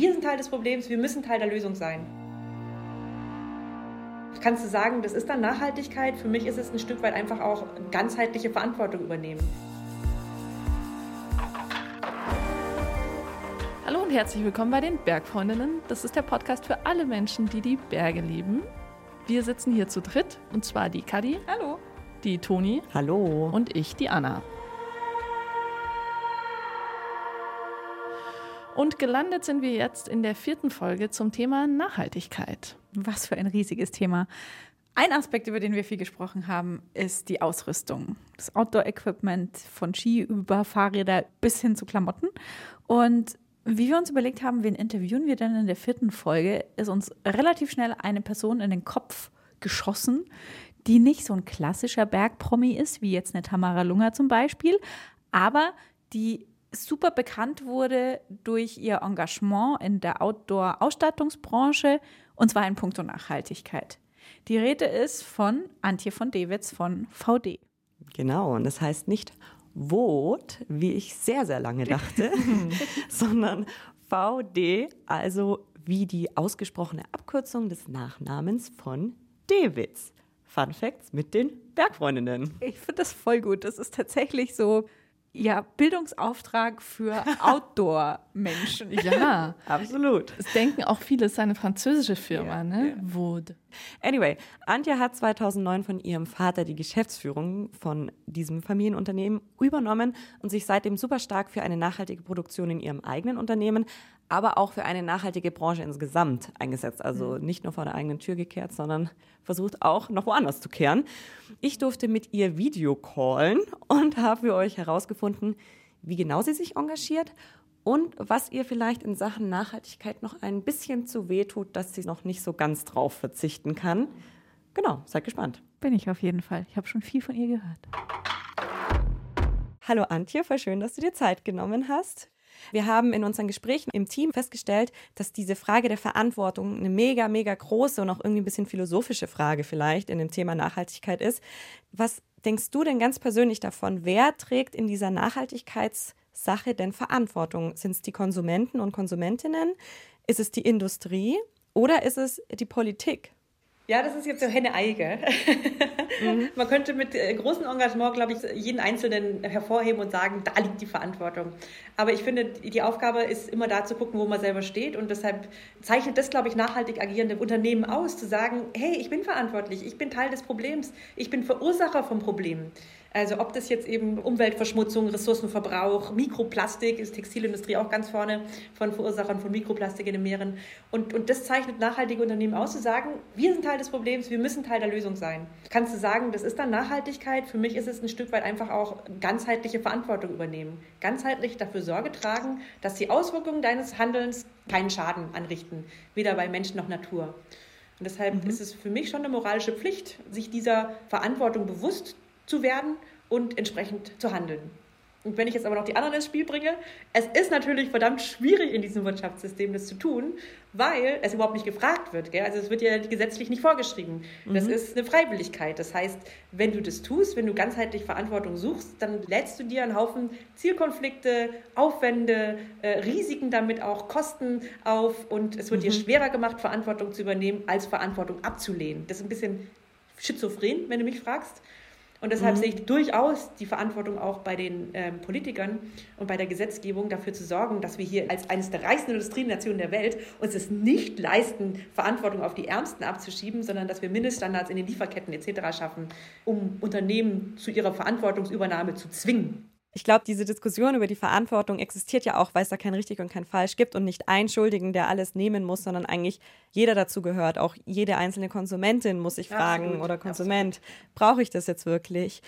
wir sind Teil des Problems, wir müssen Teil der Lösung sein. Kannst du sagen, das ist dann Nachhaltigkeit? Für mich ist es ein Stück weit einfach auch ganzheitliche Verantwortung übernehmen. Hallo und herzlich willkommen bei den Bergfreundinnen. Das ist der Podcast für alle Menschen, die die Berge lieben. Wir sitzen hier zu dritt und zwar die Kadi. Hallo. Die Toni. Hallo. Und ich, die Anna. Und gelandet sind wir jetzt in der vierten Folge zum Thema Nachhaltigkeit. Was für ein riesiges Thema. Ein Aspekt, über den wir viel gesprochen haben, ist die Ausrüstung. Das Outdoor-Equipment von Ski über Fahrräder bis hin zu Klamotten. Und wie wir uns überlegt haben, wen interviewen wir denn in der vierten Folge, ist uns relativ schnell eine Person in den Kopf geschossen, die nicht so ein klassischer Bergpromi ist, wie jetzt eine Tamara Lunger zum Beispiel, aber die super bekannt wurde durch ihr Engagement in der Outdoor-Ausstattungsbranche und zwar in puncto Nachhaltigkeit. Die Rede ist von Antje von Dewitz von VD. Genau, und das heißt nicht Vot, wie ich sehr, sehr lange dachte, sondern VD, also wie die ausgesprochene Abkürzung des Nachnamens von Dewitz. Fun Facts mit den Bergfreundinnen. Ich finde das voll gut. Das ist tatsächlich so ja, Bildungsauftrag für Outdoor-Menschen. ja, absolut. Es denken auch viele, es ist eine französische Firma, ja, ne? Ja. Vaude. Anyway, Antje hat 2009 von ihrem Vater die Geschäftsführung von diesem Familienunternehmen übernommen und sich seitdem super stark für eine nachhaltige Produktion in ihrem eigenen Unternehmen, aber auch für eine nachhaltige Branche insgesamt eingesetzt. Also mhm. nicht nur vor der eigenen Tür gekehrt, sondern versucht auch noch woanders zu kehren. Ich durfte mit ihr Video callen und habe für euch herausgefunden, wie genau sie sich engagiert und was ihr vielleicht in Sachen Nachhaltigkeit noch ein bisschen zu weh tut, dass sie noch nicht so ganz drauf verzichten kann. Genau, seid gespannt. Bin ich auf jeden Fall. Ich habe schon viel von ihr gehört. Hallo Antje, voll schön, dass du dir Zeit genommen hast. Wir haben in unseren Gesprächen im Team festgestellt, dass diese Frage der Verantwortung eine mega, mega große und auch irgendwie ein bisschen philosophische Frage vielleicht in dem Thema Nachhaltigkeit ist. Was denkst du denn ganz persönlich davon? Wer trägt in dieser Nachhaltigkeitssache denn Verantwortung? Sind es die Konsumenten und Konsumentinnen? Ist es die Industrie? Oder ist es die Politik? Ja, das ist jetzt so Henne-Ei, mhm. Man könnte mit äh, großem Engagement, glaube ich, jeden Einzelnen hervorheben und sagen, da liegt die Verantwortung. Aber ich finde, die Aufgabe ist immer da zu gucken, wo man selber steht. Und deshalb zeichnet das, glaube ich, nachhaltig agierende Unternehmen aus, zu sagen, hey, ich bin verantwortlich, ich bin Teil des Problems, ich bin Verursacher vom Problem. Also ob das jetzt eben Umweltverschmutzung, Ressourcenverbrauch, Mikroplastik, ist Textilindustrie auch ganz vorne von Verursachern von Mikroplastik in den Meeren. Und, und das zeichnet nachhaltige Unternehmen aus, zu sagen, wir sind Teil des Problems, wir müssen Teil der Lösung sein. Kannst du sagen, das ist dann Nachhaltigkeit? Für mich ist es ein Stück weit einfach auch ganzheitliche Verantwortung übernehmen. Ganzheitlich dafür Sorge tragen, dass die Auswirkungen deines Handelns keinen Schaden anrichten, weder bei Menschen noch Natur. Und deshalb mhm. ist es für mich schon eine moralische Pflicht, sich dieser Verantwortung bewusst zu werden und entsprechend zu handeln. Und wenn ich jetzt aber noch die anderen ins Spiel bringe, es ist natürlich verdammt schwierig in diesem Wirtschaftssystem das zu tun, weil es überhaupt nicht gefragt wird. Gell? Also es wird ja gesetzlich nicht vorgeschrieben. Mhm. Das ist eine Freiwilligkeit. Das heißt, wenn du das tust, wenn du ganzheitlich Verantwortung suchst, dann lädst du dir einen Haufen Zielkonflikte, Aufwände, äh, Risiken damit auch, Kosten auf und es wird mhm. dir schwerer gemacht, Verantwortung zu übernehmen, als Verantwortung abzulehnen. Das ist ein bisschen schizophren, wenn du mich fragst. Und deshalb mhm. sehe ich durchaus die Verantwortung auch bei den ähm, Politikern und bei der Gesetzgebung dafür zu sorgen, dass wir hier als eines der reichsten Industrienationen der Welt uns es nicht leisten, Verantwortung auf die Ärmsten abzuschieben, sondern dass wir Mindeststandards in den Lieferketten etc. schaffen, um Unternehmen zu ihrer Verantwortungsübernahme zu zwingen. Ich glaube, diese Diskussion über die Verantwortung existiert ja auch, weil es da kein richtig und kein falsch gibt und nicht einen Schuldigen, der alles nehmen muss, sondern eigentlich jeder dazu gehört. Auch jede einzelne Konsumentin muss sich fragen absolut, oder Konsument, brauche ich das jetzt wirklich?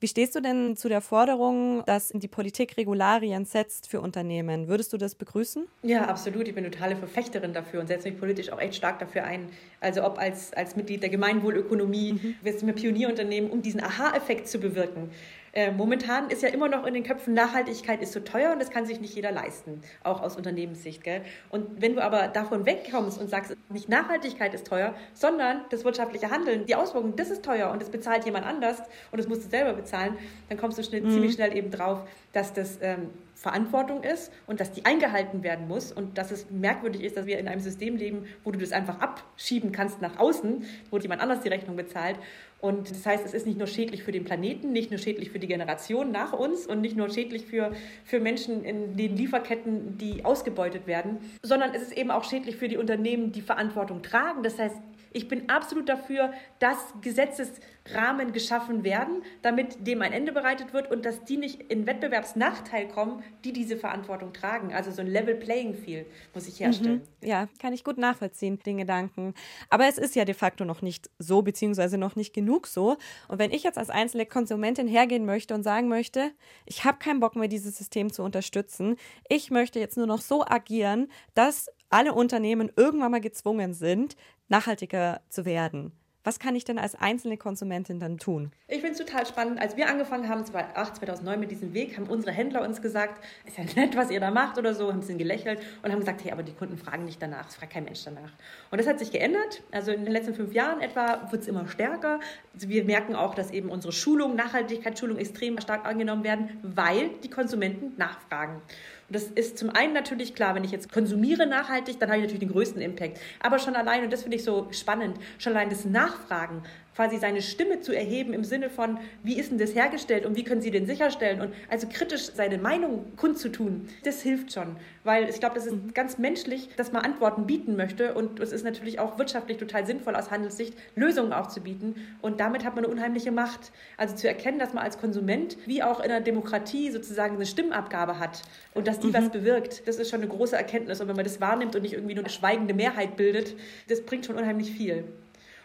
Wie stehst du denn zu der Forderung, dass die Politik Regularien setzt für Unternehmen? Würdest du das begrüßen? Ja, absolut. Ich bin totale Verfechterin dafür und setze mich politisch auch echt stark dafür ein. Also ob als, als Mitglied der Gemeinwohlökonomie, mhm. wir sind Pionierunternehmen, um diesen Aha-Effekt zu bewirken. Äh, momentan ist ja immer noch in den Köpfen, Nachhaltigkeit ist so teuer und das kann sich nicht jeder leisten, auch aus Unternehmenssicht. Gell? Und wenn du aber davon wegkommst und sagst, nicht Nachhaltigkeit ist teuer, sondern das wirtschaftliche Handeln, die Auswirkungen, das ist teuer und das bezahlt jemand anders und das musst du selber bezahlen, dann kommst du schnell, mhm. ziemlich schnell eben drauf, dass das ähm, Verantwortung ist und dass die eingehalten werden muss und dass es merkwürdig ist, dass wir in einem System leben, wo du das einfach abschieben kannst nach außen, wo jemand anders die Rechnung bezahlt. Und das heißt, es ist nicht nur schädlich für den Planeten, nicht nur schädlich für die Generation nach uns und nicht nur schädlich für, für Menschen in den Lieferketten, die ausgebeutet werden, sondern es ist eben auch schädlich für die Unternehmen, die Verantwortung tragen. Das heißt, ich bin absolut dafür, dass Gesetzesrahmen geschaffen werden, damit dem ein Ende bereitet wird und dass die nicht in Wettbewerbsnachteil kommen, die diese Verantwortung tragen. Also so ein Level Playing Field muss ich herstellen. Mhm. Ja, kann ich gut nachvollziehen, den Gedanken. Aber es ist ja de facto noch nicht so, beziehungsweise noch nicht genug so. Und wenn ich jetzt als einzelne Konsumentin hergehen möchte und sagen möchte, ich habe keinen Bock mehr, dieses System zu unterstützen, ich möchte jetzt nur noch so agieren, dass alle Unternehmen irgendwann mal gezwungen sind, nachhaltiger zu werden. Was kann ich denn als einzelne Konsumentin dann tun? Ich finde es total spannend. Als wir angefangen haben, 2008, 2009 mit diesem Weg, haben unsere Händler uns gesagt, ist ja nett, was ihr da macht oder so, haben ein bisschen gelächelt und haben gesagt, hey, aber die Kunden fragen nicht danach, es fragt kein Mensch danach. Und das hat sich geändert. Also in den letzten fünf Jahren etwa wird es immer stärker. Also wir merken auch, dass eben unsere Schulung, Nachhaltigkeitsschulung extrem stark angenommen werden, weil die Konsumenten nachfragen. Und das ist zum einen natürlich klar, wenn ich jetzt konsumiere nachhaltig, dann habe ich natürlich den größten Impact. Aber schon allein, und das finde ich so spannend, schon allein das Nachfragen quasi seine Stimme zu erheben im Sinne von, wie ist denn das hergestellt und wie können Sie den sicherstellen und also kritisch seine Meinung kundzutun, das hilft schon, weil ich glaube, das ist mhm. ganz menschlich, dass man Antworten bieten möchte und es ist natürlich auch wirtschaftlich total sinnvoll aus Handelssicht, Lösungen auch zu bieten und damit hat man eine unheimliche Macht. Also zu erkennen, dass man als Konsument wie auch in einer Demokratie sozusagen eine Stimmabgabe hat und dass die mhm. was bewirkt, das ist schon eine große Erkenntnis und wenn man das wahrnimmt und nicht irgendwie nur eine schweigende Mehrheit bildet, das bringt schon unheimlich viel.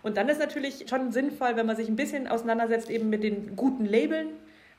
Und dann ist natürlich schon sinnvoll, wenn man sich ein bisschen auseinandersetzt eben mit den guten Labeln.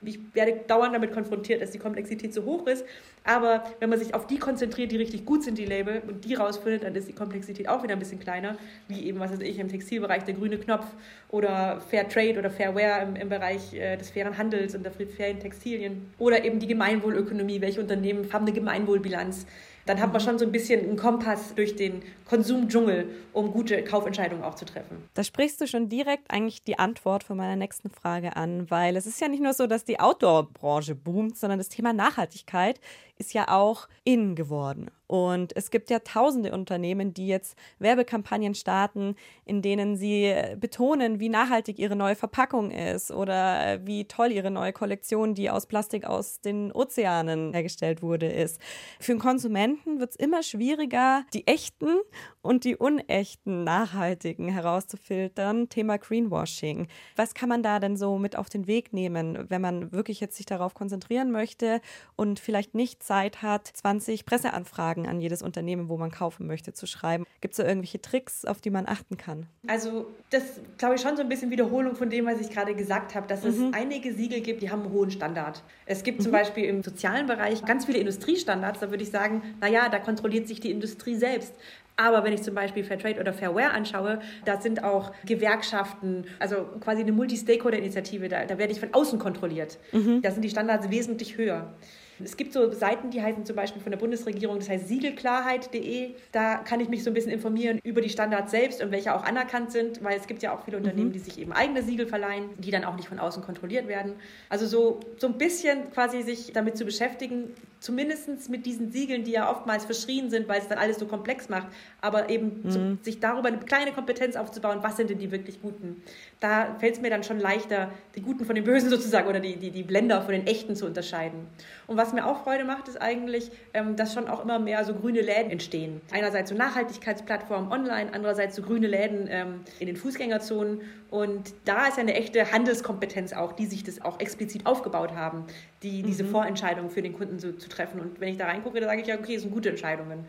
Ich werde dauernd damit konfrontiert, dass die Komplexität zu hoch ist. Aber wenn man sich auf die konzentriert, die richtig gut sind, die Label, und die rausfindet, dann ist die Komplexität auch wieder ein bisschen kleiner. Wie eben, was weiß ich, im Textilbereich der grüne Knopf oder Fair Trade oder Fairware im, im Bereich äh, des fairen Handels und der fairen Textilien. Oder eben die Gemeinwohlökonomie. Welche Unternehmen haben eine Gemeinwohlbilanz? Dann hat man schon so ein bisschen einen Kompass durch den Konsumdschungel, um gute Kaufentscheidungen auch zu treffen. Da sprichst du schon direkt eigentlich die Antwort von meiner nächsten Frage an, weil es ist ja nicht nur so, dass die Outdoor-Branche boomt, sondern das Thema Nachhaltigkeit ist ja auch in geworden. Und es gibt ja tausende Unternehmen, die jetzt Werbekampagnen starten, in denen sie betonen, wie nachhaltig ihre neue Verpackung ist oder wie toll ihre neue Kollektion, die aus Plastik aus den Ozeanen hergestellt wurde, ist. Für den Konsumenten wird es immer schwieriger, die echten und die unechten nachhaltigen herauszufiltern. Thema Greenwashing. Was kann man da denn so mit auf den Weg nehmen, wenn man wirklich jetzt sich darauf konzentrieren möchte und vielleicht nicht Zeit hat, 20 Presseanfragen an jedes Unternehmen, wo man kaufen möchte, zu schreiben. Gibt es da irgendwelche Tricks, auf die man achten kann? Also das glaube ich schon so ein bisschen Wiederholung von dem, was ich gerade gesagt habe, dass mhm. es einige Siegel gibt, die haben einen hohen Standard. Es gibt mhm. zum Beispiel im sozialen Bereich ganz viele Industriestandards, da würde ich sagen, naja, da kontrolliert sich die Industrie selbst. Aber wenn ich zum Beispiel Fairtrade oder Fairware anschaue, da sind auch Gewerkschaften, also quasi eine Multi-Stakeholder-Initiative, da, da werde ich von außen kontrolliert. Mhm. Da sind die Standards wesentlich höher. Es gibt so Seiten, die heißen zum Beispiel von der Bundesregierung, das heißt siegelklarheit.de. Da kann ich mich so ein bisschen informieren über die Standards selbst und welche auch anerkannt sind, weil es gibt ja auch viele Unternehmen, mhm. die sich eben eigene Siegel verleihen, die dann auch nicht von außen kontrolliert werden. Also so, so ein bisschen quasi sich damit zu beschäftigen, zumindest mit diesen Siegeln, die ja oftmals verschrien sind, weil es dann alles so komplex macht, aber eben mhm. zu, sich darüber eine kleine Kompetenz aufzubauen, was sind denn die wirklich Guten. Da fällt es mir dann schon leichter, die Guten von den Bösen sozusagen oder die, die, die Blender von den Echten zu unterscheiden. Und was mir auch Freude macht, ist eigentlich, ähm, dass schon auch immer mehr so grüne Läden entstehen. Einerseits so Nachhaltigkeitsplattformen online, andererseits so grüne Läden ähm, in den Fußgängerzonen. Und da ist ja eine echte Handelskompetenz auch, die sich das auch explizit aufgebaut haben, die, diese mhm. Vorentscheidungen für den Kunden so, zu treffen. Und wenn ich da reingucke, dann sage ich ja, okay, das sind gute Entscheidungen.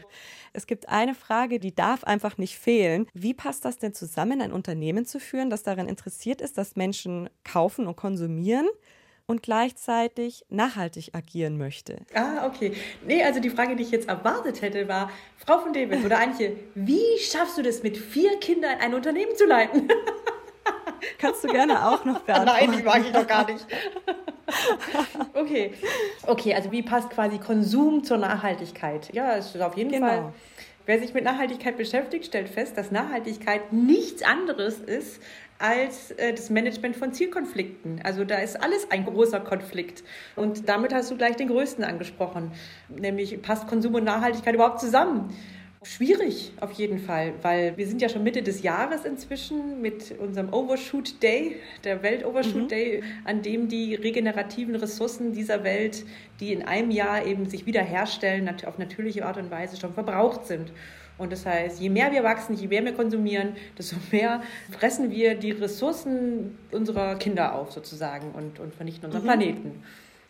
Es gibt eine Frage, die darf einfach nicht fehlen. Wie passt das denn zusammen, ein Unternehmen zu führen, das daran interessiert ist, dass Menschen kaufen und konsumieren? und gleichzeitig nachhaltig agieren möchte. Ah, okay. Nee, also die Frage, die ich jetzt erwartet hätte, war, Frau von David oder Antje, wie schaffst du das, mit vier Kindern ein Unternehmen zu leiten? kannst du gerne auch noch beantworten. Nein, die mag ich doch gar nicht. okay. Okay, also wie passt quasi Konsum zur Nachhaltigkeit? Ja, es ist auf jeden genau. Fall. Wer sich mit Nachhaltigkeit beschäftigt, stellt fest, dass Nachhaltigkeit nichts anderes ist als äh, das Management von Zielkonflikten. Also da ist alles ein großer Konflikt. Und damit hast du gleich den größten angesprochen, nämlich passt Konsum und Nachhaltigkeit überhaupt zusammen? Schwierig auf jeden Fall, weil wir sind ja schon Mitte des Jahres inzwischen mit unserem Overshoot Day, der Welt-Overshoot mhm. Day, an dem die regenerativen Ressourcen dieser Welt, die in einem Jahr eben sich wiederherstellen, auf natürliche Art und Weise schon verbraucht sind. Und das heißt, je mehr wir wachsen, je mehr wir konsumieren, desto mehr fressen wir die Ressourcen unserer Kinder auf sozusagen und, und vernichten unseren mhm. Planeten.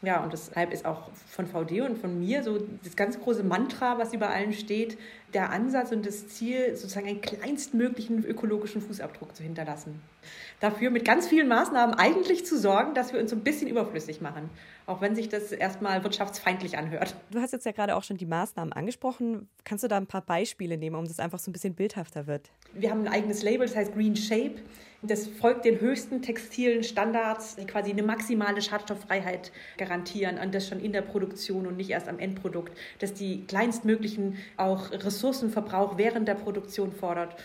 Ja, und deshalb ist auch von VD und von mir so das ganz große Mantra, was über allen steht, der Ansatz und das Ziel, sozusagen einen kleinstmöglichen ökologischen Fußabdruck zu hinterlassen. Dafür mit ganz vielen Maßnahmen eigentlich zu sorgen, dass wir uns so ein bisschen überflüssig machen auch wenn sich das erstmal wirtschaftsfeindlich anhört. Du hast jetzt ja gerade auch schon die Maßnahmen angesprochen. Kannst du da ein paar Beispiele nehmen, um das einfach so ein bisschen bildhafter wird? Wir haben ein eigenes Label, das heißt Green Shape. Das folgt den höchsten textilen Standards, die quasi eine maximale Schadstofffreiheit garantieren und das schon in der Produktion und nicht erst am Endprodukt, dass die kleinstmöglichen auch Ressourcenverbrauch während der Produktion fordert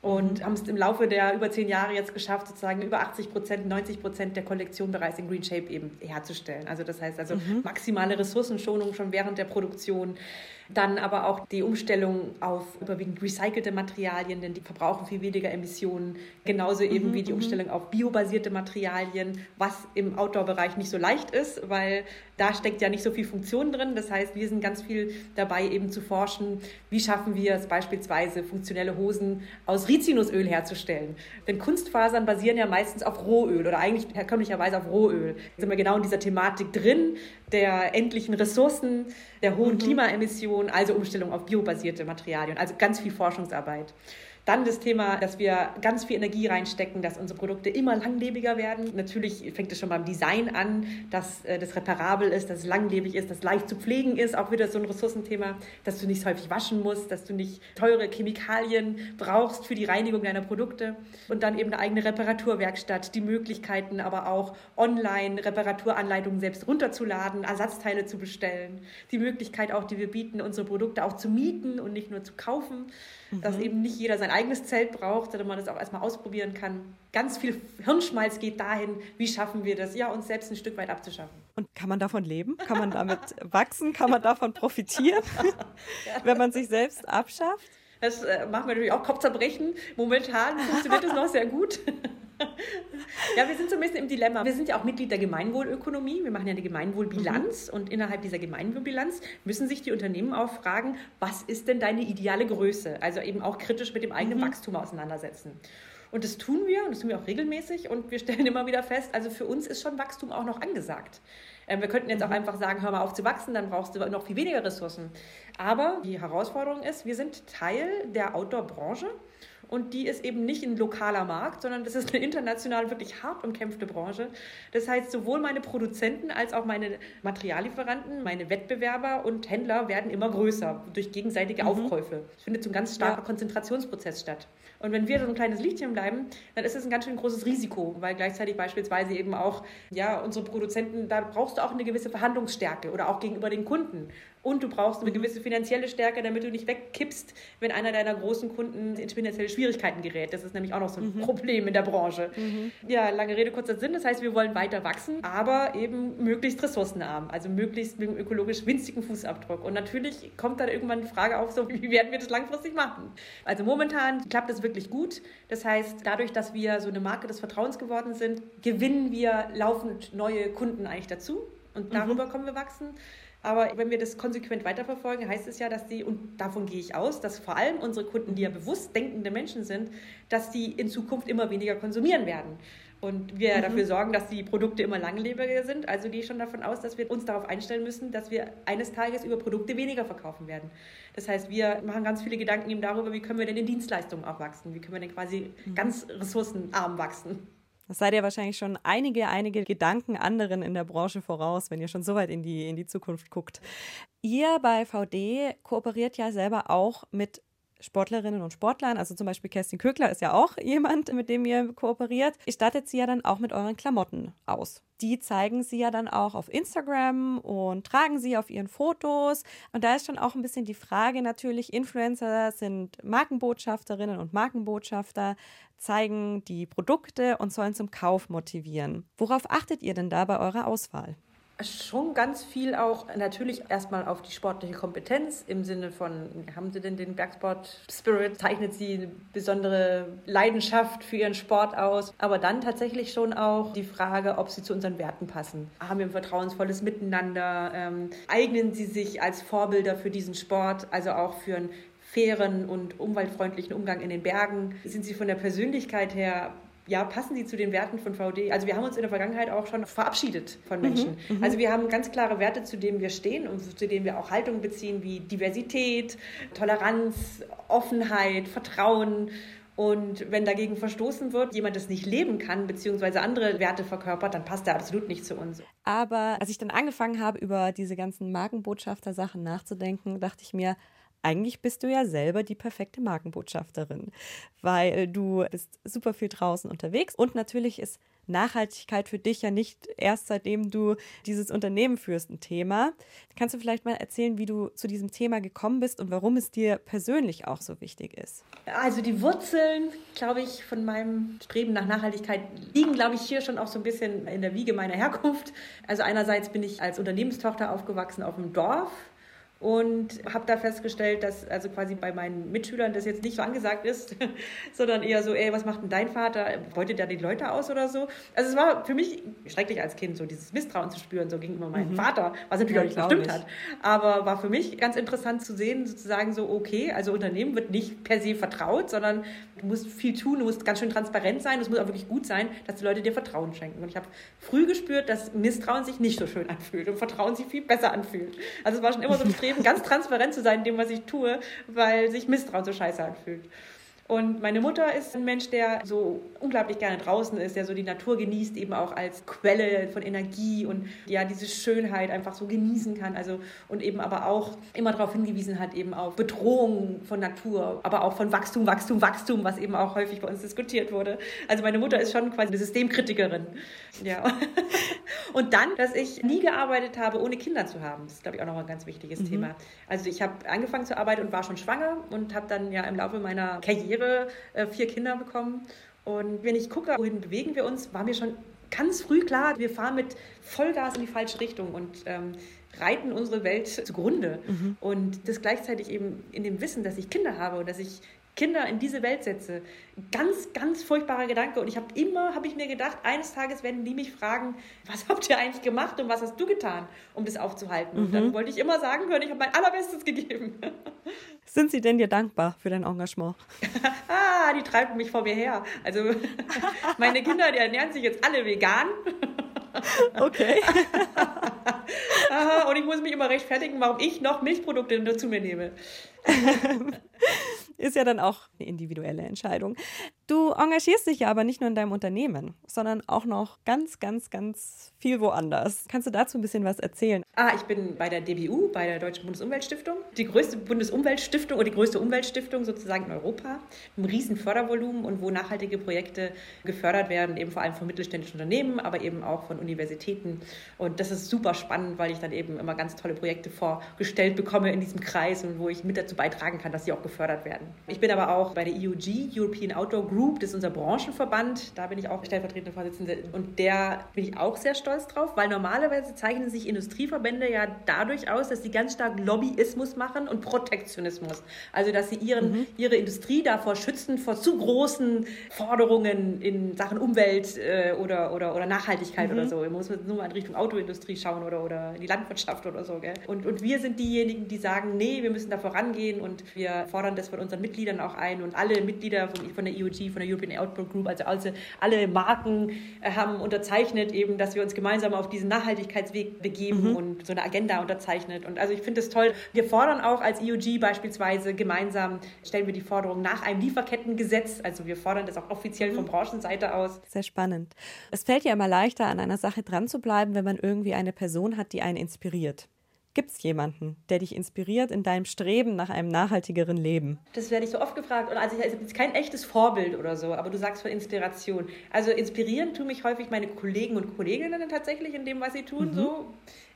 und haben es im Laufe der über zehn Jahre jetzt geschafft, sozusagen über 80 Prozent, 90 Prozent der Kollektion bereits in Green Shape eben herzustellen. Also das heißt also mhm. maximale Ressourcenschonung schon während der Produktion. Dann aber auch die Umstellung auf überwiegend recycelte Materialien, denn die verbrauchen viel weniger Emissionen. Genauso eben mhm, wie die mhm. Umstellung auf biobasierte Materialien, was im Outdoor-Bereich nicht so leicht ist, weil da steckt ja nicht so viel Funktion drin. Das heißt, wir sind ganz viel dabei, eben zu forschen, wie schaffen wir es beispielsweise, funktionelle Hosen aus Rizinusöl herzustellen. Denn Kunstfasern basieren ja meistens auf Rohöl oder eigentlich herkömmlicherweise auf Rohöl. Da sind wir genau in dieser Thematik drin, der endlichen Ressourcen, der hohen mhm. Klimaemissionen, also Umstellung auf biobasierte Materialien, also ganz viel Forschungsarbeit. Dann das Thema, dass wir ganz viel Energie reinstecken, dass unsere Produkte immer langlebiger werden. Natürlich fängt es schon beim Design an, dass äh, das reparabel ist, dass es langlebig ist, dass es leicht zu pflegen ist. Auch wieder so ein Ressourcenthema, dass du nicht so häufig waschen musst, dass du nicht teure Chemikalien brauchst für die Reinigung deiner Produkte. Und dann eben eine eigene Reparaturwerkstatt, die Möglichkeiten aber auch online Reparaturanleitungen selbst runterzuladen, Ersatzteile zu bestellen. Die Möglichkeit auch, die wir bieten, unsere Produkte auch zu mieten und nicht nur zu kaufen mhm. dass eben nicht jeder sein eigenes Zelt braucht, sondern man das auch erstmal ausprobieren kann. Ganz viel Hirnschmalz geht dahin, wie schaffen wir das, ja, uns selbst ein Stück weit abzuschaffen. Und kann man davon leben? Kann man damit wachsen? Kann man davon profitieren, wenn man sich selbst abschafft? Das äh, macht mir natürlich auch Kopfzerbrechen. Momentan funktioniert das noch sehr gut. ja, wir sind so ein bisschen im Dilemma. Wir sind ja auch Mitglied der Gemeinwohlökonomie. Wir machen ja eine Gemeinwohlbilanz. Mhm. Und innerhalb dieser Gemeinwohlbilanz müssen sich die Unternehmen auch fragen, was ist denn deine ideale Größe? Also eben auch kritisch mit dem eigenen mhm. Wachstum auseinandersetzen. Und das tun wir und das tun wir auch regelmäßig. Und wir stellen immer wieder fest, also für uns ist schon Wachstum auch noch angesagt. Ähm, wir könnten jetzt auch mhm. einfach sagen, hör mal auf zu wachsen, dann brauchst du noch viel weniger Ressourcen. Aber die Herausforderung ist, wir sind Teil der Outdoor-Branche. Und die ist eben nicht ein lokaler Markt, sondern das ist eine international wirklich hart umkämpfte Branche. Das heißt, sowohl meine Produzenten als auch meine Materiallieferanten, meine Wettbewerber und Händler werden immer größer durch gegenseitige mhm. Aufkäufe. Es findet so ein ganz starker ja. Konzentrationsprozess statt. Und wenn wir so ein kleines Lichtchen bleiben, dann ist es ein ganz schön großes Risiko, weil gleichzeitig beispielsweise eben auch, ja, unsere Produzenten, da brauchst du auch eine gewisse Verhandlungsstärke oder auch gegenüber den Kunden. Und du brauchst eine gewisse finanzielle Stärke, damit du nicht wegkippst, wenn einer deiner großen Kunden in finanzielle Schwierigkeiten gerät. Das ist nämlich auch noch so ein mhm. Problem in der Branche. Mhm. Ja, lange Rede, kurzer Sinn. Das heißt, wir wollen weiter wachsen, aber eben möglichst ressourcenarm, also möglichst mit einem ökologisch winzigen Fußabdruck. Und natürlich kommt dann irgendwann die Frage auf, so, wie werden wir das langfristig machen? Also momentan klappt es wirklich gut. Das heißt, dadurch, dass wir so eine Marke des Vertrauens geworden sind, gewinnen wir laufend neue Kunden eigentlich dazu. Und darüber mhm. kommen wir wachsen. Aber wenn wir das konsequent weiterverfolgen, heißt es ja, dass die, und davon gehe ich aus, dass vor allem unsere Kunden, die ja bewusst denkende Menschen sind, dass die in Zukunft immer weniger konsumieren werden. Und wir mhm. dafür sorgen, dass die Produkte immer langlebiger sind. Also gehe ich schon davon aus, dass wir uns darauf einstellen müssen, dass wir eines Tages über Produkte weniger verkaufen werden. Das heißt, wir machen ganz viele Gedanken eben darüber, wie können wir denn in Dienstleistungen auch wachsen? Wie können wir denn quasi mhm. ganz ressourcenarm wachsen? Das seid ihr wahrscheinlich schon einige, einige Gedanken anderen in der Branche voraus, wenn ihr schon so weit in die, in die Zukunft guckt. Ihr bei VD kooperiert ja selber auch mit Sportlerinnen und Sportlern, also zum Beispiel Kerstin Kökler ist ja auch jemand, mit dem ihr kooperiert, ihr stattet sie ja dann auch mit euren Klamotten aus. Die zeigen sie ja dann auch auf Instagram und tragen sie auf ihren Fotos. Und da ist schon auch ein bisschen die Frage natürlich, Influencer sind Markenbotschafterinnen und Markenbotschafter, zeigen die Produkte und sollen zum Kauf motivieren. Worauf achtet ihr denn da bei eurer Auswahl? Schon ganz viel auch natürlich erstmal auf die sportliche Kompetenz im Sinne von, haben Sie denn den Bergsport-Spirit? Zeichnet Sie eine besondere Leidenschaft für Ihren Sport aus? Aber dann tatsächlich schon auch die Frage, ob Sie zu unseren Werten passen. Haben wir ein vertrauensvolles Miteinander? Ähm, eignen Sie sich als Vorbilder für diesen Sport, also auch für einen fairen und umweltfreundlichen Umgang in den Bergen? Sind Sie von der Persönlichkeit her ja, passen sie zu den Werten von VD? Also wir haben uns in der Vergangenheit auch schon verabschiedet von mhm, Menschen. Mhm, also wir haben ganz klare Werte, zu denen wir stehen und zu denen wir auch Haltung beziehen, wie Diversität, Toleranz, Offenheit, Vertrauen. Und wenn dagegen verstoßen wird, jemand das nicht leben kann, beziehungsweise andere Werte verkörpert, dann passt er absolut nicht zu uns. Aber als ich dann angefangen habe, über diese ganzen Markenbotschafter-Sachen nachzudenken, dachte ich mir, eigentlich bist du ja selber die perfekte Markenbotschafterin, weil du bist super viel draußen unterwegs und natürlich ist Nachhaltigkeit für dich ja nicht erst seitdem du dieses Unternehmen führst ein Thema. Kannst du vielleicht mal erzählen, wie du zu diesem Thema gekommen bist und warum es dir persönlich auch so wichtig ist? Also die Wurzeln, glaube ich, von meinem Streben nach Nachhaltigkeit liegen, glaube ich, hier schon auch so ein bisschen in der Wiege meiner Herkunft. Also einerseits bin ich als Unternehmenstochter aufgewachsen auf dem Dorf und habe da festgestellt, dass also quasi bei meinen Mitschülern das jetzt nicht so angesagt ist, sondern eher so, ey, was macht denn dein Vater? Beutet der die Leute aus oder so? Also es war für mich schrecklich als Kind, so dieses Misstrauen zu spüren, so gegenüber meinem mhm. Vater, was natürlich ja, auch nicht bestimmt hat. Aber war für mich ganz interessant zu sehen, sozusagen so, okay, also Unternehmen wird nicht per se vertraut, sondern du musst viel tun, du musst ganz schön transparent sein, es muss auch wirklich gut sein, dass die Leute dir Vertrauen schenken. Und ich habe früh gespürt, dass Misstrauen sich nicht so schön anfühlt und Vertrauen sich viel besser anfühlt. Also es war schon immer so ein Streben, ganz transparent zu sein in dem, was ich tue, weil sich Misstrauen so scheiße anfühlt. Und meine Mutter ist ein Mensch, der so unglaublich gerne draußen ist, der so die Natur genießt, eben auch als Quelle von Energie und ja, diese Schönheit einfach so genießen kann. Also und eben aber auch immer darauf hingewiesen hat, eben auf Bedrohung von Natur, aber auch von Wachstum, Wachstum, Wachstum, was eben auch häufig bei uns diskutiert wurde. Also meine Mutter ist schon quasi eine Systemkritikerin. Ja. Und dann, dass ich nie gearbeitet habe, ohne Kinder zu haben. Das ist, glaube ich, auch noch ein ganz wichtiges mhm. Thema. Also ich habe angefangen zu arbeiten und war schon schwanger und habe dann ja im Laufe meiner Karriere Karriere äh, vier Kinder bekommen. Und wenn ich gucke, wohin bewegen wir uns, war mir schon ganz früh klar, wir fahren mit Vollgas in die falsche Richtung und ähm, reiten unsere Welt zugrunde. Mhm. Und das gleichzeitig eben in dem Wissen, dass ich Kinder habe und dass ich Kinder in diese Welt setze. Ganz, ganz furchtbarer Gedanke. Und ich habe immer, habe ich mir gedacht, eines Tages werden die mich fragen, was habt ihr eigentlich gemacht und was hast du getan, um das aufzuhalten? Mhm. Und dann mhm. wollte ich immer sagen können, ich habe mein allerbestes gegeben. Sind sie denn dir dankbar für dein Engagement? ah, die treiben mich vor mir her. Also meine Kinder, die ernähren sich jetzt alle vegan. Okay. und ich muss mich immer rechtfertigen, warum ich noch Milchprodukte dazu mir nehme. Ist ja dann auch eine individuelle Entscheidung. Du engagierst dich ja aber nicht nur in deinem Unternehmen, sondern auch noch ganz, ganz, ganz viel woanders. Kannst du dazu ein bisschen was erzählen? Ah, ich bin bei der DBU, bei der Deutschen Bundesumweltstiftung. Die größte Bundesumweltstiftung oder die größte Umweltstiftung sozusagen in Europa. Ein riesen Fördervolumen und wo nachhaltige Projekte gefördert werden, eben vor allem von mittelständischen Unternehmen, aber eben auch von Universitäten. Und das ist super spannend, weil ich dann eben immer ganz tolle Projekte vorgestellt bekomme in diesem Kreis und wo ich mit dazu beitragen kann, dass sie auch gefördert werden. Ich bin aber auch bei der EUG, European Outdoor Group das ist unser Branchenverband, da bin ich auch stellvertretende Vorsitzende und der bin ich auch sehr stolz drauf, weil normalerweise zeichnen sich Industrieverbände ja dadurch aus, dass sie ganz stark Lobbyismus machen und Protektionismus. Also, dass sie ihren, mhm. ihre Industrie davor schützen, vor zu großen Forderungen in Sachen Umwelt äh, oder, oder, oder Nachhaltigkeit mhm. oder so. Man muss nur mal in Richtung Autoindustrie schauen oder, oder in die Landwirtschaft oder so. Gell? Und, und wir sind diejenigen, die sagen, nee, wir müssen da vorangehen und wir fordern das von unseren Mitgliedern auch ein und alle Mitglieder von, von der EUG von der European Outdoor Group, also, also alle Marken äh, haben unterzeichnet eben, dass wir uns gemeinsam auf diesen Nachhaltigkeitsweg begeben mhm. und so eine Agenda unterzeichnet. Und also ich finde es toll. Wir fordern auch als EUG beispielsweise gemeinsam, stellen wir die Forderung nach einem Lieferkettengesetz. Also wir fordern das auch offiziell von mhm. Branchenseite aus. Sehr spannend. Es fällt ja immer leichter, an einer Sache dran zu bleiben, wenn man irgendwie eine Person hat, die einen inspiriert. Gibt es jemanden, der dich inspiriert in deinem Streben nach einem nachhaltigeren Leben? Das werde ich so oft gefragt. Und also ich ist kein echtes Vorbild oder so, aber du sagst von Inspiration. Also inspirieren tun mich häufig meine Kollegen und Kolleginnen tatsächlich in dem, was sie tun. Mhm. So.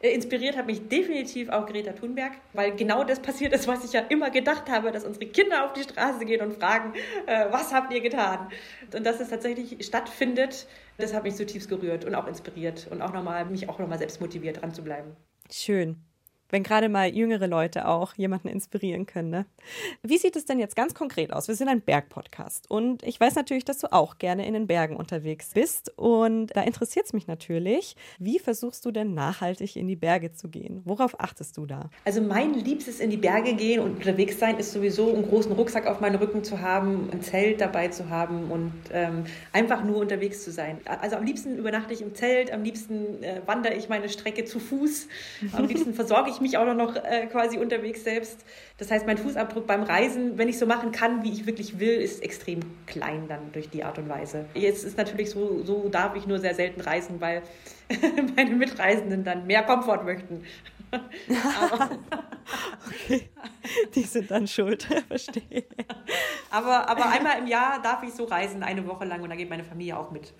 Äh, inspiriert hat mich definitiv auch Greta Thunberg, weil genau das passiert ist, was ich ja immer gedacht habe, dass unsere Kinder auf die Straße gehen und fragen, äh, was habt ihr getan? Und dass es tatsächlich stattfindet, das hat mich zutiefst gerührt und auch inspiriert und auch nochmal, mich auch nochmal selbst motiviert, dran zu bleiben. Schön wenn gerade mal jüngere Leute auch jemanden inspirieren können. Ne? Wie sieht es denn jetzt ganz konkret aus? Wir sind ein Bergpodcast und ich weiß natürlich, dass du auch gerne in den Bergen unterwegs bist und da interessiert es mich natürlich, wie versuchst du denn nachhaltig in die Berge zu gehen? Worauf achtest du da? Also mein Liebstes in die Berge gehen und unterwegs sein ist sowieso einen großen Rucksack auf meinen Rücken zu haben, ein Zelt dabei zu haben und ähm, einfach nur unterwegs zu sein. Also am liebsten übernachte ich im Zelt, am liebsten äh, wandere ich meine Strecke zu Fuß, am liebsten versorge ich mich auch noch äh, quasi unterwegs selbst. Das heißt, mein Fußabdruck beim Reisen, wenn ich so machen kann, wie ich wirklich will, ist extrem klein dann durch die Art und Weise. Jetzt ist natürlich so, so darf ich nur sehr selten reisen, weil meine Mitreisenden dann mehr Komfort möchten. okay. Die sind dann schuld, verstehe. Aber, aber einmal im Jahr darf ich so reisen, eine Woche lang, und da geht meine Familie auch mit.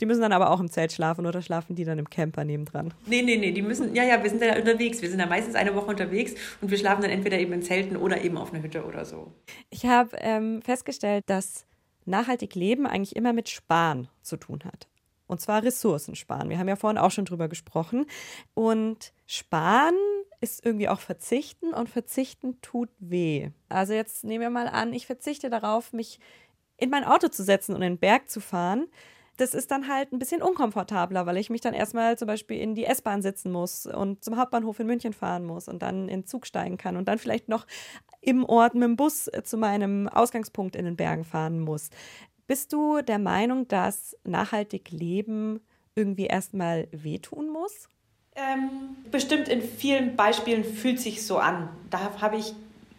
Die müssen dann aber auch im Zelt schlafen oder schlafen die dann im Camper nebendran? Nee, nee, nee, die müssen, ja, ja, wir sind ja unterwegs. Wir sind ja meistens eine Woche unterwegs und wir schlafen dann entweder eben in Zelten oder eben auf einer Hütte oder so. Ich habe ähm, festgestellt, dass nachhaltig Leben eigentlich immer mit Sparen zu tun hat. Und zwar Ressourcen sparen. Wir haben ja vorhin auch schon drüber gesprochen. Und sparen ist irgendwie auch verzichten und verzichten tut weh. Also jetzt nehmen wir mal an, ich verzichte darauf, mich in mein Auto zu setzen und in den Berg zu fahren das ist dann halt ein bisschen unkomfortabler, weil ich mich dann erstmal zum Beispiel in die S-Bahn sitzen muss und zum Hauptbahnhof in München fahren muss und dann in Zug steigen kann und dann vielleicht noch im Ort mit dem Bus zu meinem Ausgangspunkt in den Bergen fahren muss. Bist du der Meinung, dass nachhaltig Leben irgendwie erstmal wehtun muss? Ähm, bestimmt in vielen Beispielen fühlt sich so an. Da habe ich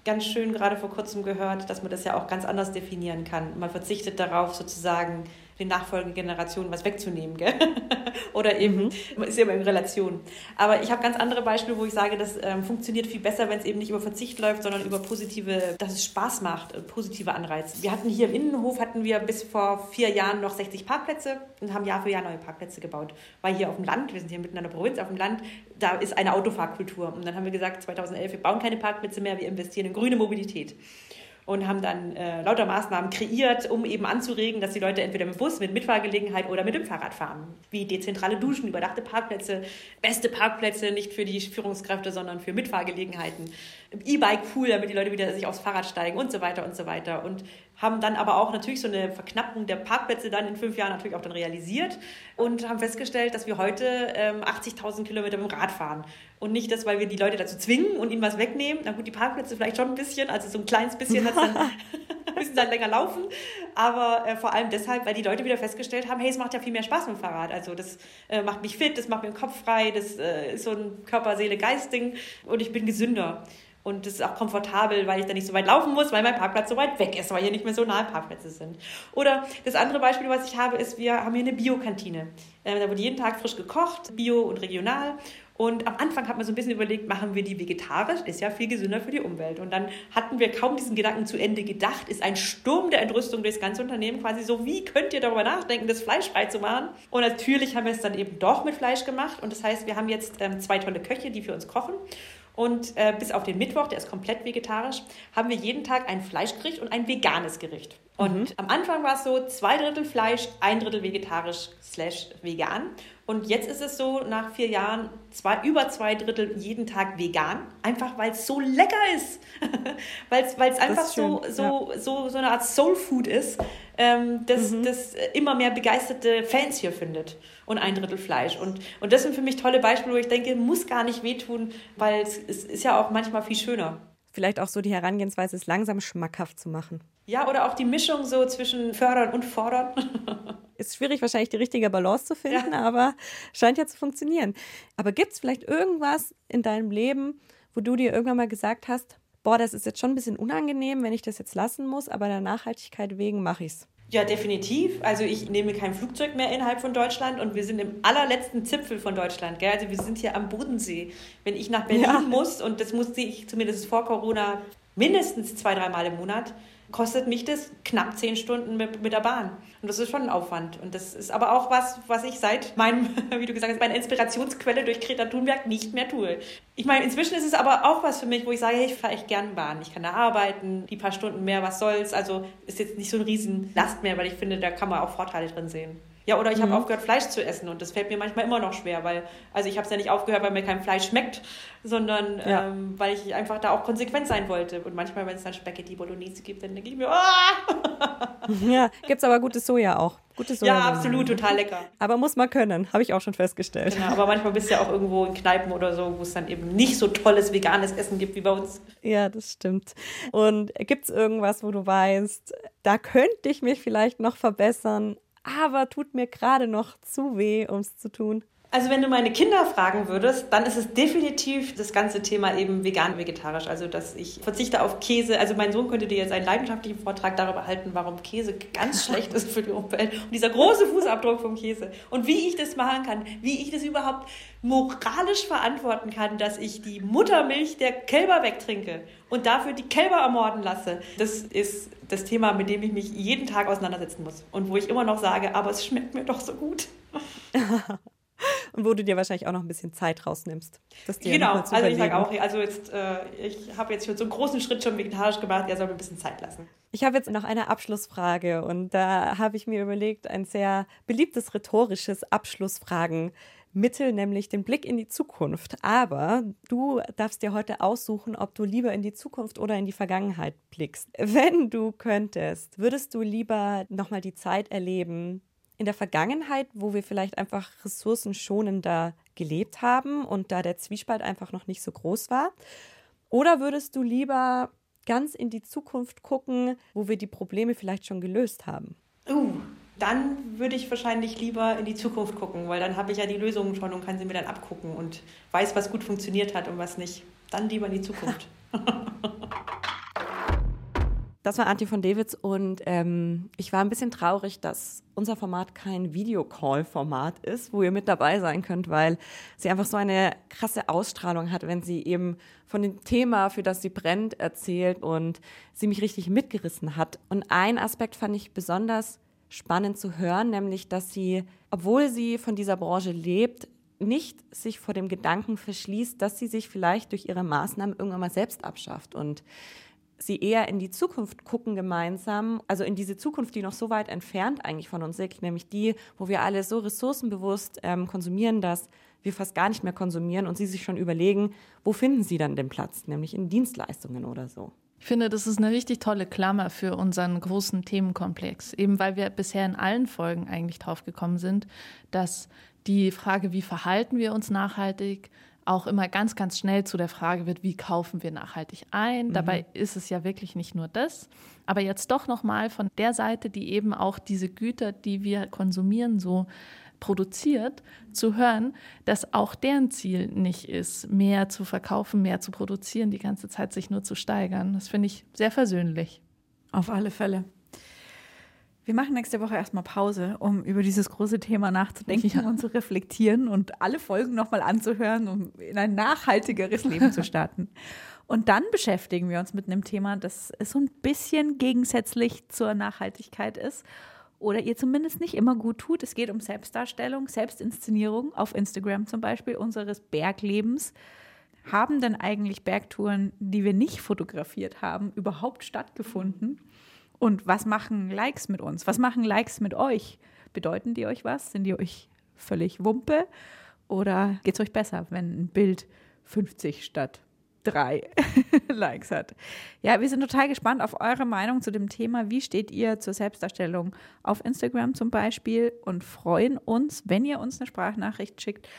ganz schön gerade vor kurzem gehört, dass man das ja auch ganz anders definieren kann. Man verzichtet darauf, sozusagen den nachfolgenden Generationen was wegzunehmen. Gell? Oder eben, mhm. ist ja immer in Relation. Aber ich habe ganz andere Beispiele, wo ich sage, das ähm, funktioniert viel besser, wenn es eben nicht über Verzicht läuft, sondern über positive, dass es Spaß macht, äh, positive Anreize. Wir hatten hier im Innenhof, hatten wir bis vor vier Jahren noch 60 Parkplätze und haben Jahr für Jahr neue Parkplätze gebaut. Weil hier auf dem Land, wir sind hier mitten in der Provinz, auf dem Land, da ist eine Autofahrkultur. Und dann haben wir gesagt, 2011, wir bauen keine Parkplätze mehr, wir investieren in grüne Mobilität und haben dann äh, lauter Maßnahmen kreiert, um eben anzuregen, dass die Leute entweder mit Bus, mit Mitfahrgelegenheit oder mit dem Fahrrad fahren. Wie dezentrale Duschen, überdachte Parkplätze, beste Parkplätze, nicht für die Führungskräfte, sondern für Mitfahrgelegenheiten. E-Bike-Pool, damit die Leute wieder sich aufs Fahrrad steigen und so weiter und so weiter. Und haben dann aber auch natürlich so eine Verknappung der Parkplätze dann in fünf Jahren natürlich auch dann realisiert und haben festgestellt, dass wir heute ähm, 80.000 Kilometer mit dem Rad fahren. Und nicht das, weil wir die Leute dazu zwingen und ihnen was wegnehmen. Na gut, die Parkplätze vielleicht schon ein bisschen, also so ein kleines bisschen, dann, müssen dann länger laufen. Aber äh, vor allem deshalb, weil die Leute wieder festgestellt haben, hey, es macht ja viel mehr Spaß mit dem Fahrrad. Also das äh, macht mich fit, das macht mir den Kopf frei, das äh, ist so ein Körper-Seele-Geist-Ding und ich bin gesünder. Und es ist auch komfortabel, weil ich dann nicht so weit laufen muss, weil mein Parkplatz so weit weg ist, weil hier nicht mehr so nahe Parkplätze sind. Oder das andere Beispiel, was ich habe, ist, wir haben hier eine Biokantine. Äh, da wird jeden Tag frisch gekocht, bio und regional. Und am Anfang hat man so ein bisschen überlegt, machen wir die vegetarisch? Ist ja viel gesünder für die Umwelt. Und dann hatten wir kaum diesen Gedanken zu Ende gedacht. Ist ein Sturm der Entrüstung durchs ganze Unternehmen quasi so, wie könnt ihr darüber nachdenken, das fleischfrei zu machen? Und natürlich haben wir es dann eben doch mit Fleisch gemacht. Und das heißt, wir haben jetzt ähm, zwei tolle Köche, die für uns kochen. Und äh, bis auf den Mittwoch, der ist komplett vegetarisch, haben wir jeden Tag ein Fleischgericht und ein veganes Gericht. Und mhm. am Anfang war es so, zwei Drittel Fleisch, ein Drittel vegetarisch slash vegan. Und jetzt ist es so, nach vier Jahren, zwei, über zwei Drittel jeden Tag vegan. Einfach weil es so lecker ist. weil es einfach so, so, ja. so, so eine Art Soul Food ist, ähm, das, mhm. das immer mehr begeisterte Fans hier findet und ein Drittel Fleisch. Und, und das sind für mich tolle Beispiele, wo ich denke, muss gar nicht wehtun, weil es, es ist ja auch manchmal viel schöner. Vielleicht auch so die Herangehensweise, es langsam schmackhaft zu machen. Ja, oder auch die Mischung so zwischen fördern und fordern. Ist schwierig, wahrscheinlich die richtige Balance zu finden, ja. aber scheint ja zu funktionieren. Aber gibt es vielleicht irgendwas in deinem Leben, wo du dir irgendwann mal gesagt hast, boah, das ist jetzt schon ein bisschen unangenehm, wenn ich das jetzt lassen muss, aber der Nachhaltigkeit wegen mache ich es? Ja, definitiv. Also ich nehme kein Flugzeug mehr innerhalb von Deutschland und wir sind im allerletzten Zipfel von Deutschland. Gell? Also wir sind hier am Bodensee. Wenn ich nach Berlin ja. muss, und das musste ich zumindest vor Corona mindestens zwei, dreimal im Monat, kostet mich das knapp zehn Stunden mit, mit der Bahn. Und das ist schon ein Aufwand. Und das ist aber auch was, was ich seit meinem, wie du gesagt hast, meiner Inspirationsquelle durch Greta Thunberg nicht mehr tue. Ich meine, inzwischen ist es aber auch was für mich, wo ich sage, hey, ich fahre echt gern Bahn. Ich kann da arbeiten, die paar Stunden mehr, was soll's. Also ist jetzt nicht so ein Riesenlast mehr, weil ich finde, da kann man auch Vorteile drin sehen. Ja, oder ich habe mhm. aufgehört, Fleisch zu essen und das fällt mir manchmal immer noch schwer, weil, also ich habe es ja nicht aufgehört, weil mir kein Fleisch schmeckt, sondern ja. ähm, weil ich einfach da auch konsequent sein wollte. Und manchmal, wenn es dann Spaghetti Bolognese gibt, dann denke ich mir, oh! Ja, gibt es aber gutes Soja auch. Gutes Soja. Ja, absolut, total lecker. Aber muss man können, habe ich auch schon festgestellt. Genau, aber manchmal bist du ja auch irgendwo in Kneipen oder so, wo es dann eben nicht so tolles veganes Essen gibt wie bei uns. Ja, das stimmt. Und gibt es irgendwas, wo du weißt, da könnte ich mich vielleicht noch verbessern, aber tut mir gerade noch zu weh, um es zu tun. Also wenn du meine Kinder fragen würdest, dann ist es definitiv das ganze Thema eben vegan-vegetarisch. Also dass ich verzichte auf Käse. Also mein Sohn könnte dir jetzt einen leidenschaftlichen Vortrag darüber halten, warum Käse ganz schlecht ist für die Umwelt. Und dieser große Fußabdruck vom Käse. Und wie ich das machen kann, wie ich das überhaupt moralisch verantworten kann, dass ich die Muttermilch der Kälber wegtrinke und dafür die Kälber ermorden lasse. Das ist das Thema, mit dem ich mich jeden Tag auseinandersetzen muss. Und wo ich immer noch sage, aber es schmeckt mir doch so gut. Und wo du dir wahrscheinlich auch noch ein bisschen Zeit rausnimmst. genau, also überlegen. ich sage auch, also jetzt, äh, ich habe jetzt schon so einen großen Schritt schon vegetarisch gemacht, er soll mir ein bisschen Zeit lassen. Ich habe jetzt noch eine Abschlussfrage und da habe ich mir überlegt, ein sehr beliebtes rhetorisches Abschlussfragen. Mittel, nämlich den Blick in die Zukunft. Aber du darfst dir heute aussuchen, ob du lieber in die Zukunft oder in die Vergangenheit blickst. Wenn du könntest, würdest du lieber nochmal die Zeit erleben, in der Vergangenheit, wo wir vielleicht einfach ressourcenschonender gelebt haben und da der Zwiespalt einfach noch nicht so groß war? Oder würdest du lieber ganz in die Zukunft gucken, wo wir die Probleme vielleicht schon gelöst haben? Uh, dann würde ich wahrscheinlich lieber in die Zukunft gucken, weil dann habe ich ja die Lösungen schon und kann sie mir dann abgucken und weiß, was gut funktioniert hat und was nicht. Dann lieber in die Zukunft. Das war Antje von Davids und ähm, ich war ein bisschen traurig, dass unser Format kein Videocall-Format ist, wo ihr mit dabei sein könnt, weil sie einfach so eine krasse Ausstrahlung hat, wenn sie eben von dem Thema, für das sie brennt, erzählt und sie mich richtig mitgerissen hat. Und ein Aspekt fand ich besonders spannend zu hören, nämlich, dass sie, obwohl sie von dieser Branche lebt, nicht sich vor dem Gedanken verschließt, dass sie sich vielleicht durch ihre Maßnahmen irgendwann mal selbst abschafft und sie eher in die Zukunft gucken gemeinsam, also in diese Zukunft, die noch so weit entfernt eigentlich von uns liegt, nämlich die, wo wir alle so ressourcenbewusst ähm, konsumieren, dass wir fast gar nicht mehr konsumieren und sie sich schon überlegen, wo finden sie dann den Platz, nämlich in Dienstleistungen oder so. Ich finde, das ist eine richtig tolle Klammer für unseren großen Themenkomplex, eben weil wir bisher in allen Folgen eigentlich drauf gekommen sind, dass die Frage, wie verhalten wir uns nachhaltig, auch immer ganz, ganz schnell zu der Frage wird, wie kaufen wir nachhaltig ein. Mhm. Dabei ist es ja wirklich nicht nur das. Aber jetzt doch nochmal von der Seite, die eben auch diese Güter, die wir konsumieren, so produziert, zu hören, dass auch deren Ziel nicht ist, mehr zu verkaufen, mehr zu produzieren, die ganze Zeit sich nur zu steigern. Das finde ich sehr versöhnlich. Auf alle Fälle. Wir machen nächste Woche erstmal Pause, um über dieses große Thema nachzudenken ja. und zu reflektieren und alle Folgen nochmal anzuhören, um in ein nachhaltigeres Leben zu starten. Und dann beschäftigen wir uns mit einem Thema, das so ein bisschen gegensätzlich zur Nachhaltigkeit ist oder ihr zumindest nicht immer gut tut. Es geht um Selbstdarstellung, Selbstinszenierung auf Instagram zum Beispiel unseres Berglebens. Haben denn eigentlich Bergtouren, die wir nicht fotografiert haben, überhaupt stattgefunden? Und was machen Likes mit uns? Was machen Likes mit euch? Bedeuten die euch was? Sind die euch völlig Wumpe? Oder geht es euch besser, wenn ein Bild 50 statt drei Likes hat? Ja, wir sind total gespannt auf eure Meinung zu dem Thema. Wie steht ihr zur Selbstdarstellung auf Instagram zum Beispiel? Und freuen uns, wenn ihr uns eine Sprachnachricht schickt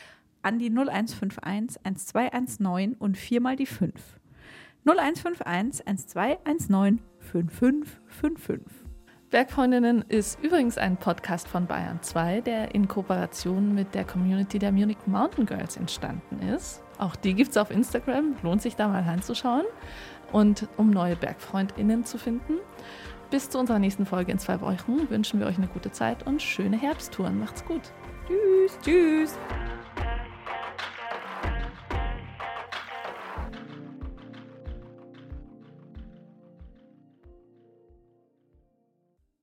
an die 0151 1219 und viermal die 5. 0151 1219 5555. Bergfreundinnen ist übrigens ein Podcast von Bayern 2, der in Kooperation mit der Community der Munich Mountain Girls entstanden ist. Auch die gibt es auf Instagram, lohnt sich da mal reinzuschauen und um neue Bergfreundinnen zu finden. bis zu unserer nächsten Folge in zwei Wochen wünschen wir euch eine gute Zeit und schöne Herbsttouren. Macht's gut. Tschüss. Tschüss.